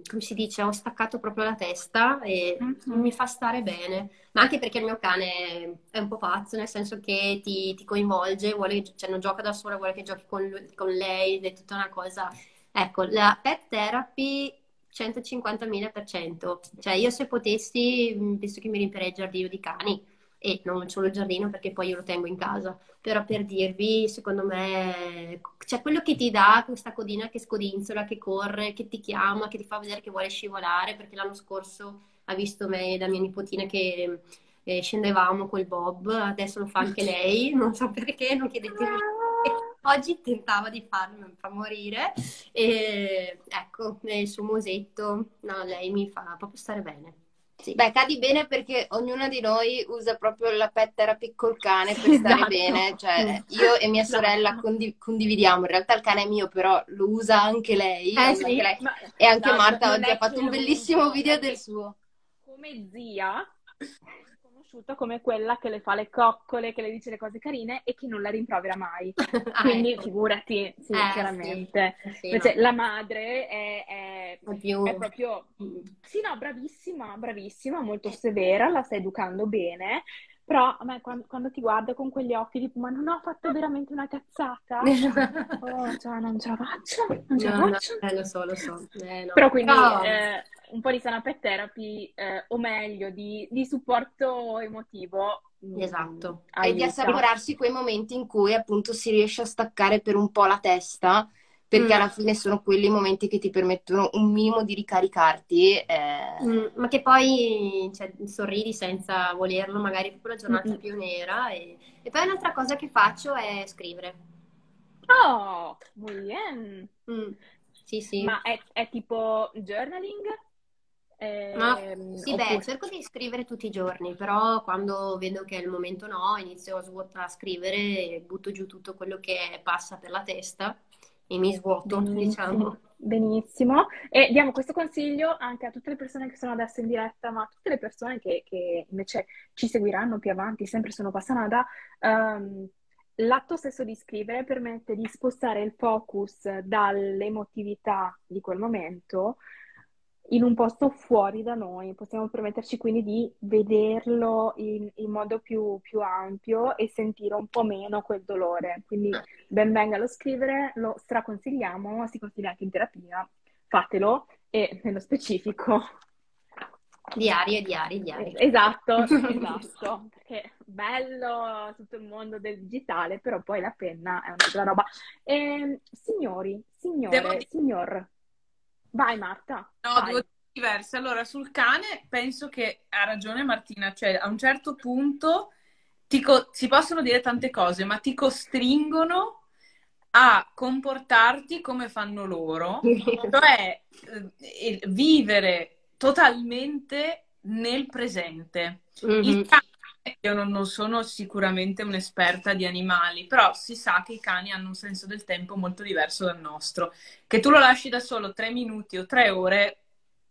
come si dice, ho staccato proprio la testa e mm-hmm. mi fa stare bene, ma anche perché il mio cane è un po' pazzo, nel senso che ti, ti coinvolge, vuole, cioè non gioca da sola, vuole che giochi con, lui, con lei, ed è tutta una cosa Ecco, la pet therapy 150.000%. Cioè, io se potessi, penso che mi riempirei il giardino di cani e non solo il giardino perché poi io lo tengo in casa. Però per dirvi, secondo me, cioè quello che ti dà questa codina che scodinzola, che corre, che ti chiama, che ti fa vedere che vuole scivolare, perché l'anno scorso ha visto me e la mia nipotina che eh, scendevamo col Bob, adesso lo fa anche lei, non so perché, non chiedetemi. Oggi tentava di farlo, mi fa morire. E ecco, il suo musetto, no, lei mi fa proprio stare bene. Sì. Beh, cadi bene perché ognuna di noi usa proprio la pet therapy col cane per stare esatto. bene. Cioè, io e mia sorella esatto. condiv- condividiamo. In realtà il cane è mio, però lo usa anche lei. Eh, sì. anche lei. Ma, e anche no, Marta oggi ha fatto un bellissimo video del suo. Come zia, conosciuta come quella che le fa le coccole, che le dice le cose carine e che non la rimprovera mai. ah, Quindi ecco. figurati, sì, eh, chiaramente. Sì, Invece no. la madre è, è, più... è, proprio, sì, no, bravissima, bravissima, molto severa, la sta educando bene. Però a me quando, quando, ti guardo con quegli occhi tipo ma non ho fatto veramente una cazzata oh, cioè, non ce la faccio non ce la faccio no, eh, lo so lo so eh, no. però quindi no. eh, un po' di sana pet therapy, eh, o meglio, di, di, supporto emotivo. Mm, esatto. Aiuta. E di assaporarsi quei momenti in cui appunto si riesce a staccare per un po' la testa, perché mm. alla fine sono quelli momenti che ti permettono un minimo di ricaricarti. Eh... Mm, ma che poi cioè, sorridi senza volerlo, magari proprio la giornata mm-hmm. più nera. E... e poi un'altra cosa che faccio è scrivere. Oh, muy bien. Mm. Sì, sì. Ma è, è tipo journaling? Eh, Ma, sì, oppure... beh, cerco di scrivere tutti i giorni, però quando vedo che è il momento no, inizio a, svuotare, a scrivere e butto giù tutto quello che passa per la testa e mi svuoto, Benissimo. diciamo. Benissimo. E diamo questo consiglio anche a tutte le persone che sono adesso in diretta, ma a tutte le persone che, che invece ci seguiranno più avanti, sempre sono passata. Um, l'atto stesso di scrivere permette di spostare il focus dall'emotività di quel momento in un posto fuori da noi, possiamo permetterci quindi di vederlo in, in modo più, più, ampio e sentire un po' meno quel dolore. Quindi ben venga lo scrivere, lo straconsigliamo, si consiglia anche in terapia, fatelo e nello specifico. Diari diari, diari. Esatto, esatto, perché bello tutto il mondo del digitale, però poi la penna è un'altra roba. E, ehm, signori, signore, Devo... signor Vai Marta. No, vai. due diverse. Allora, sul cane penso che ha ragione Martina, cioè a un certo punto co- si possono dire tante cose, ma ti costringono a comportarti come fanno loro, cioè eh, vivere totalmente nel presente. Mm-hmm. Il cane io non, non, sono sicuramente un'esperta di animali, però si sa che i cani hanno un senso del tempo molto diverso dal nostro. Che tu lo lasci da solo tre minuti o tre ore,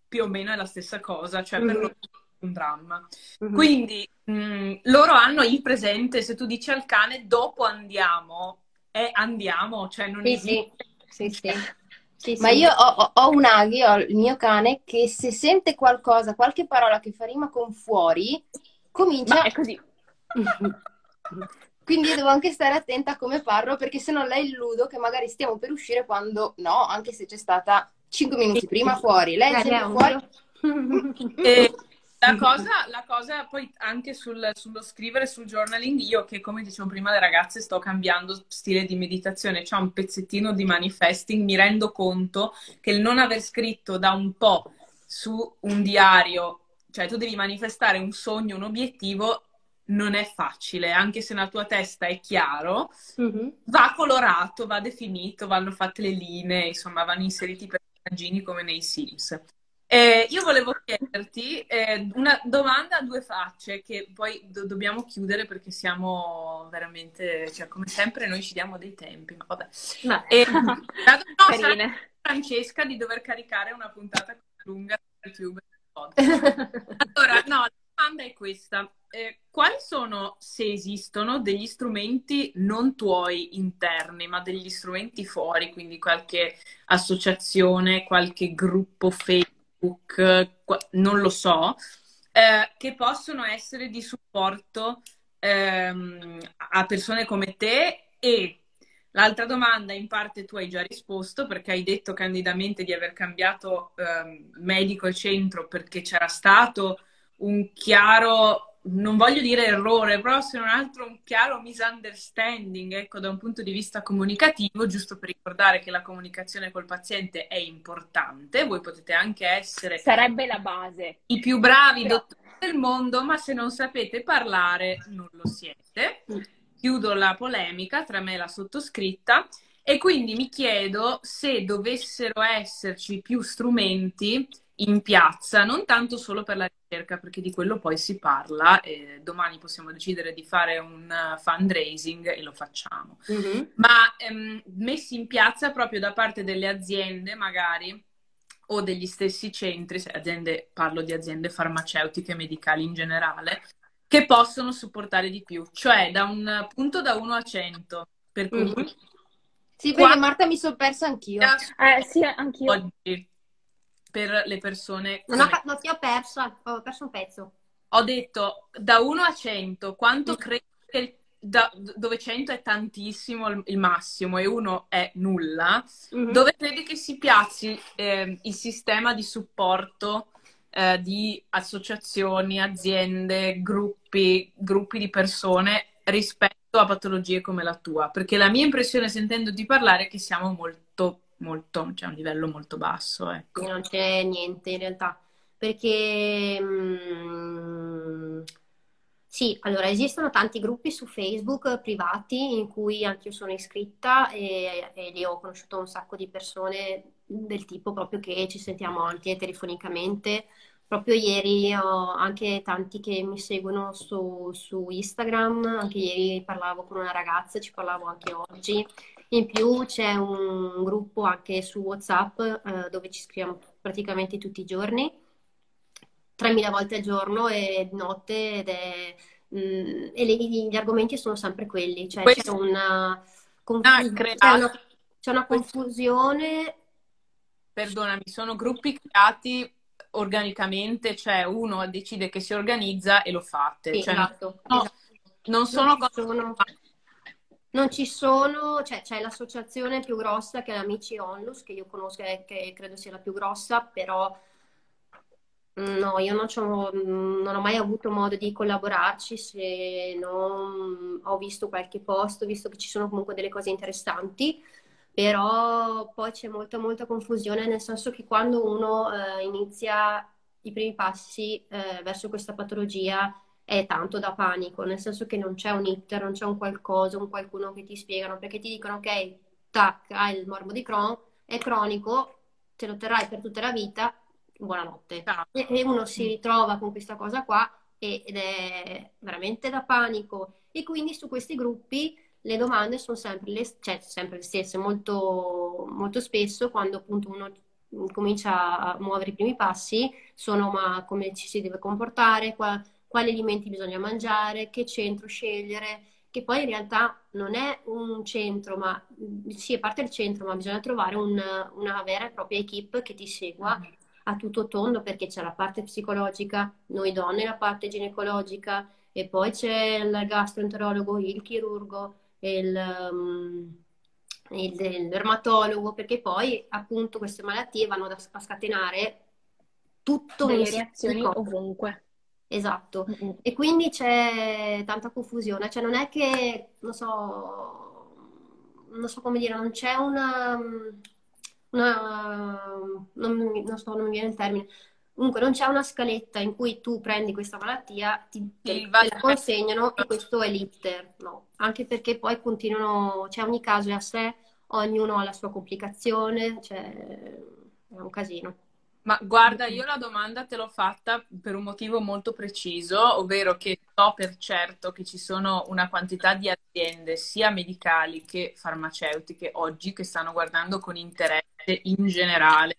più o meno è la stessa cosa, cioè mm-hmm. per loro è un dramma. Mm-hmm. Quindi mh, mm, loro hanno il presente, se tu dici al cane dopo andiamo, è andiamo, cioè non sì, esiste. Sì, sì, sì. Ma io ho, ho, un aghi, ho il mio cane, che se sente qualcosa, qualche parola che fa rima con fuori, comincia... Ma è così. Quindi io devo anche stare attenta a come parlo perché se no la illudo che magari stiamo per uscire quando no, anche se c'è stata 5 minuti prima fuori. Lei è sempre fuori. e la cosa, la cosa poi anche sul, sullo scrivere, sul journaling, io che come dicevo prima le ragazze sto cambiando stile di meditazione, c'è un pezzettino di manifesting, mi rendo conto che il non aver scritto da un po' su un diario cioè tu devi manifestare un sogno, un obiettivo, non è facile, anche se nella tua testa è chiaro, mm-hmm. va colorato, va definito, vanno fatte le linee, insomma, vanno inseriti i personaggini come nei Sims. Eh, io volevo chiederti eh, una domanda a due facce che poi do- dobbiamo chiudere perché siamo veramente, cioè come sempre noi ci diamo dei tempi, ma vabbè. No. E, no, Francesca di dover caricare una puntata lunga su YouTube allora, no, la domanda è questa. Eh, quali sono, se esistono, degli strumenti non tuoi interni, ma degli strumenti fuori, quindi qualche associazione, qualche gruppo Facebook, qua- non lo so, eh, che possono essere di supporto ehm, a persone come te e L'altra domanda in parte tu hai già risposto perché hai detto candidamente di aver cambiato eh, medico e centro perché c'era stato un chiaro, non voglio dire errore, però se non altro un chiaro misunderstanding, ecco, da un punto di vista comunicativo, giusto per ricordare che la comunicazione col paziente è importante, voi potete anche essere... Sarebbe la base. I più bravi però... dottori del mondo, ma se non sapete parlare non lo siete. Chiudo la polemica tra me e la sottoscritta e quindi mi chiedo se dovessero esserci più strumenti in piazza, non tanto solo per la ricerca, perché di quello poi si parla e domani possiamo decidere di fare un fundraising e lo facciamo, mm-hmm. ma ehm, messi in piazza proprio da parte delle aziende magari o degli stessi centri, aziende, parlo di aziende farmaceutiche, medicali in generale, che possono supportare di più, cioè da un punto da 1 a 100. Per cui mm-hmm. Sì, perché Marta mi sono persa anch'io. Eh, sì, anch'io. Oggi, per le persone... Non, ho, non ti ho perso, ho perso un pezzo. Ho detto da 1 a 100, quanto mm. credi che da, dove 100 è tantissimo il, il, massimo e 1 è nulla, mm-hmm. dove credi che si piazzi eh, il sistema di supporto eh, di associazioni, aziende, gruppi, gruppi di persone rispetto a patologie come la tua? Perché la mia impressione sentendoti parlare è che siamo molto, molto, cioè a un livello molto basso. Ecco. Non c'è niente in realtà, perché... Mm, sì, allora esistono tanti gruppi su Facebook privati in cui anche io sono iscritta e, e lì ho conosciuto un sacco di persone del tipo proprio che ci sentiamo anche telefonicamente. Proprio ieri ho anche tanti che mi seguono su, su Instagram, anche ieri parlavo con una ragazza, ci parlavo anche oggi. In più c'è un gruppo anche su WhatsApp eh, dove ci scriviamo praticamente tutti i giorni, 3.000 volte al giorno e notte ed è, mh, mm, e le, gli argomenti sono sempre quelli, cioè c'è una, confu- ah, c'è, una, c'è una confusione perdonami, sono gruppi creati organicamente, cioè uno decide che si organizza e lo fate. Sì, cioè, esatto, no, esatto. Non sono non cose... Sono, non ci sono, cioè c'è l'associazione più grossa che è l'Amici Onlus, che io conosco e che credo sia la più grossa, però no, io non, non, ho mai avuto modo di collaborarci se non ho visto qualche post, visto che ci sono comunque delle cose interessanti. Però poi c'è molta, molta confusione, nel senso che quando uno eh, inizia i primi passi eh, verso questa patologia è tanto da panico, nel senso che non c'è un iter, non c'è un qualcosa, un qualcuno che ti spiegano, perché ti dicono ok, tac, hai il morbo di Crohn, è cronico, te lo terrai per tutta la vita, buonanotte. E, e uno si ritrova con questa cosa qua ed è veramente da panico. E quindi su questi gruppi le domande sono sempre le, cioè, sempre le stesse, molto, molto spesso quando appunto uno comincia a muovere i primi passi sono ma come ci si deve comportare, qua, quali alimenti bisogna mangiare, che centro scegliere, che poi in realtà non è un centro, ma sì, è parte del centro, ma bisogna trovare un, una vera e propria equip che ti segua mm. A tutto tondo perché c'è la parte psicologica, noi donne la parte ginecologica e poi c'è il gastroenterologo, il chirurgo, il, um, il, il dermatologo, perché poi appunto queste malattie vanno a scatenare tutto le reazioni ovunque. Esatto, mm-hmm. e quindi c'è tanta confusione, cioè non è che, non so, non so come dire, non c'è una, una non, non, so, non mi viene il termine, Comunque non c'è una scaletta in cui tu prendi questa malattia, ti, te, te la consegnano e questo è l'iter, no. Anche perché poi continuano, cioè ogni caso è a sé, ognuno ha la sua complicazione, cioè è un casino. Ma guarda, io la domanda te l'ho fatta per un motivo molto preciso, ovvero che so per certo che ci sono una quantità di aziende, sia medicali che farmaceutiche, oggi che stanno guardando con interesse in generale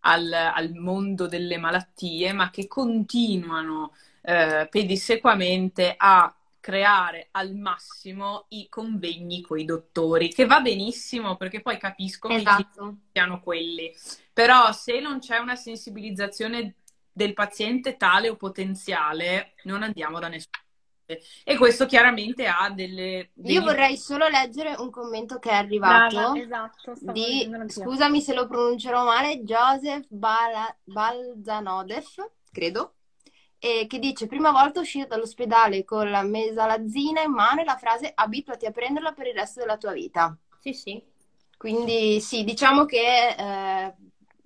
al, al mondo delle malattie, ma che continuano eh, pedissequamente a creare al massimo i convegni con i dottori, che va benissimo perché poi capisco esatto. che siano quelli. Però se non c'è una sensibilizzazione del paziente tale o potenziale, non andiamo da nessuna parte. E questo chiaramente ha delle... degli- Io vorrei solo leggere un commento che è arrivato Brava, esatto, di, scusami se lo pronuncerò male, Joseph Bala- Balzanodev, credo, e che dice, prima volta uscito dall'ospedale con la mesalazzina in mano e la frase abituati a prenderla per il resto della tua vita. Sì, sì. Quindi sì, diciamo che eh,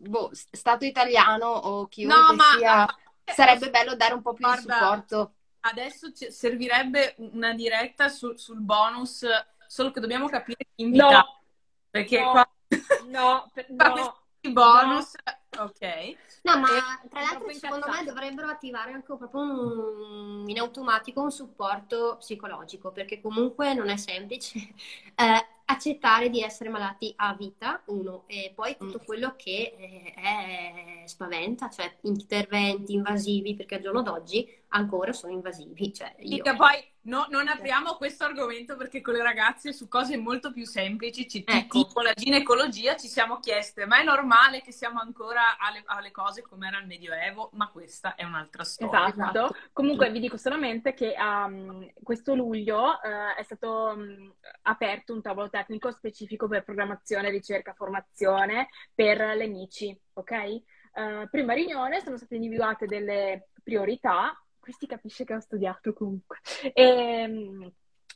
boh, stato italiano o No, chiunque ma sia, sarebbe bello dare un po' più di Guarda, supporto. Adesso ci servirebbe una diretta su- sul bonus, solo che dobbiamo capire chi No, invitare, perché no, qua no, per- no. bonus, ok. No, ma tra l'altro secondo me dovrebbero attivare anche proprio un- in automatico un supporto psicologico, perché comunque non è semplice eh, accettare di essere malati a vita, uno, e poi tutto quello che eh, è spaventa, cioè interventi invasivi, perché al giorno d'oggi ancora sono invasivi. Cioè io... Mica poi no- non apriamo questo argomento perché con le ragazze su cose molto più semplici, ci- Ecco. tipo la ginecologia, ci siamo chieste, ma è normale che siamo ancora alle, alle cose come era il Medioevo? Ma questa è un'altra storia. Esatto. Esatto. Comunque vi dico solamente che um, questo luglio eh, è stato um, aperto un tavolo tecnico specifico per programmazione, ricerca, formazione per le MICI, ok? Eh, prima riunione sono state individuate delle priorità, qui si capisce che ho studiato comunque, Ehm,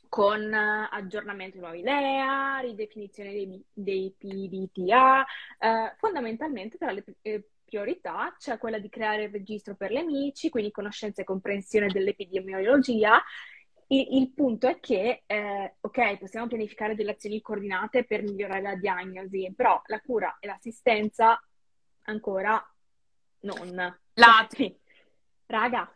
con eh, aggiornamento di nuovi LEA, ridefinizione dei, dei PDTA, eh, fondamentalmente tra le eh, priorità c'è quella di creare il registro per le amici, quindi conoscenza e comprensione dell'epidemiologia. Il, il punto è che, eh, ok, possiamo pianificare delle azioni coordinate per migliorare la diagnosi, però la cura e l'assistenza ancora non. Lati. Raga,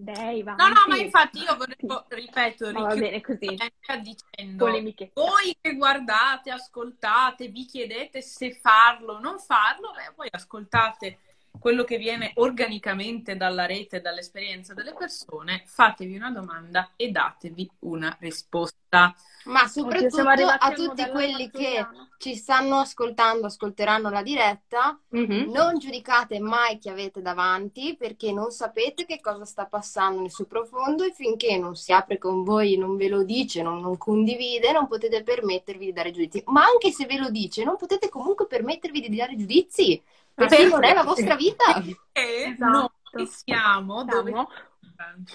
va. No, no, ma infatti io volevo, ripeto, va bene così, dicendo polemiche. voi che guardate, ascoltate, vi chiedete se farlo o non farlo, beh, poi ascoltate quello che viene organicamente dalla rete, dall'esperienza delle persone, fatevi una domanda e datevi una risposta. Ma soprattutto a tutti quelli che ci stanno ascoltando, ascolteranno la diretta, Mhm. non giudicate mai chi avete davanti perché non sapete che cosa sta passando nel suo profondo e finché non si apre con voi, non ve lo dice, non, non condivide, non potete permettervi di dare giudizi. Ma anche se ve lo dice, non potete comunque permettervi di dare giudizi perché non è la vostra vita. E Esatto. noi siamo dove Siamo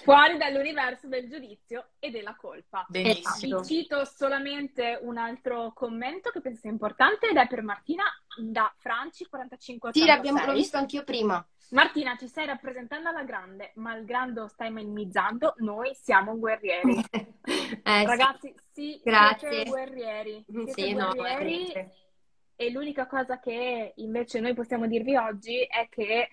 fuori dall'universo del giudizio e della colpa. benissimo. Vi cito solamente un altro commento che penso sia importante ed è per Martina da Franci 4586. Sì, l'abbiamo- visto anch'io prima. Martina, ci stai rappresentando alla grande, malgrado stai minimizzando, noi siamo guerrieri. Eh. Ragazzi, sì, Grazie. siete guerrieri. Siete Sì, no, guerrieri veramente. E l'unica cosa che invece noi possiamo dirvi oggi è che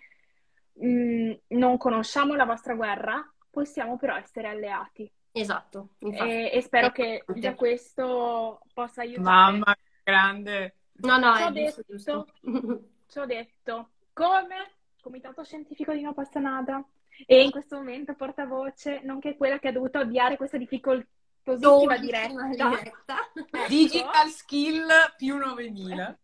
mh, non conosciamo la vostra guerra, possiamo però essere alleati. Esatto. E, e spero È che importante. già questo possa aiutare. Mamma, grande. No, no, è giusto, detto, giusto. ci ho detto, come Comitato Scientifico di No Passanada e in questo momento portavoce, nonché quella che ha dovuto avviare questa difficoltosissima diretta. diretta. Digital skill più 9000.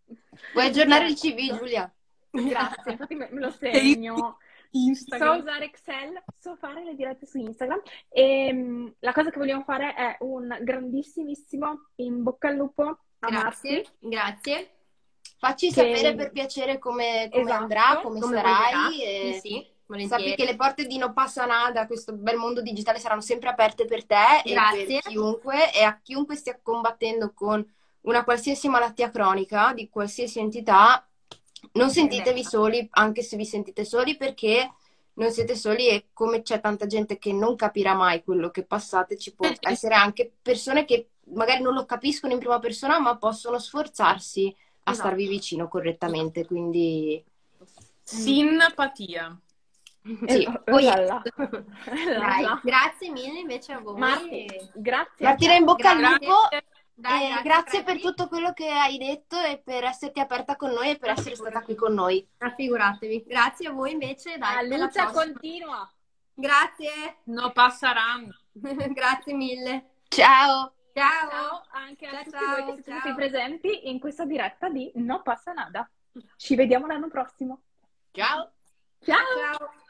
Vuoi aggiornare il CV, Giulia? Grazie, infatti me lo segno. So Instagram. usare Excel, so fare le dirette su Instagram e mh, la cosa che vogliamo fare è un grandissimissimo in bocca al lupo a Grazie, Marti. grazie. Facci Che- sapere per piacere come, come Esatto, andrà, come, Come sarai. e Sì, sì, Sappi volentieri. che le porte di No Passa Nada, questo bel mondo digitale, saranno sempre aperte per te e Grazie. per chiunque e a chiunque stia combattendo con una qualsiasi malattia cronica di qualsiasi entità. Non sentitevi soli, anche se vi sentite soli, perché non siete soli e come c'è tanta gente che non capirà mai quello che passate, ci può essere anche persone che magari non lo capiscono in prima persona, ma possono sforzarsi a Esatto. starvi vicino correttamente. Quindi Simpatia. sì. Eh, Poi-. Dai, Là là. grazie mille invece a voi. Marti, grazie. Martina in bocca al Grazie. lupo. Dai, Eh, grazie per tutto quello che hai detto e per esserti aperta con noi e per essere stata qui con noi. Raffiguratevi. Grazie a voi invece. Dai, La alla luce continua. Grazie. No passaranno. grazie mille. Ciao! Ciao. Ciao anche a Ciao, tutti ciao, voi che siete presenti in questa diretta di No Passa Nada. Ci vediamo l'anno prossimo. Ciao! Ciao! Ciao.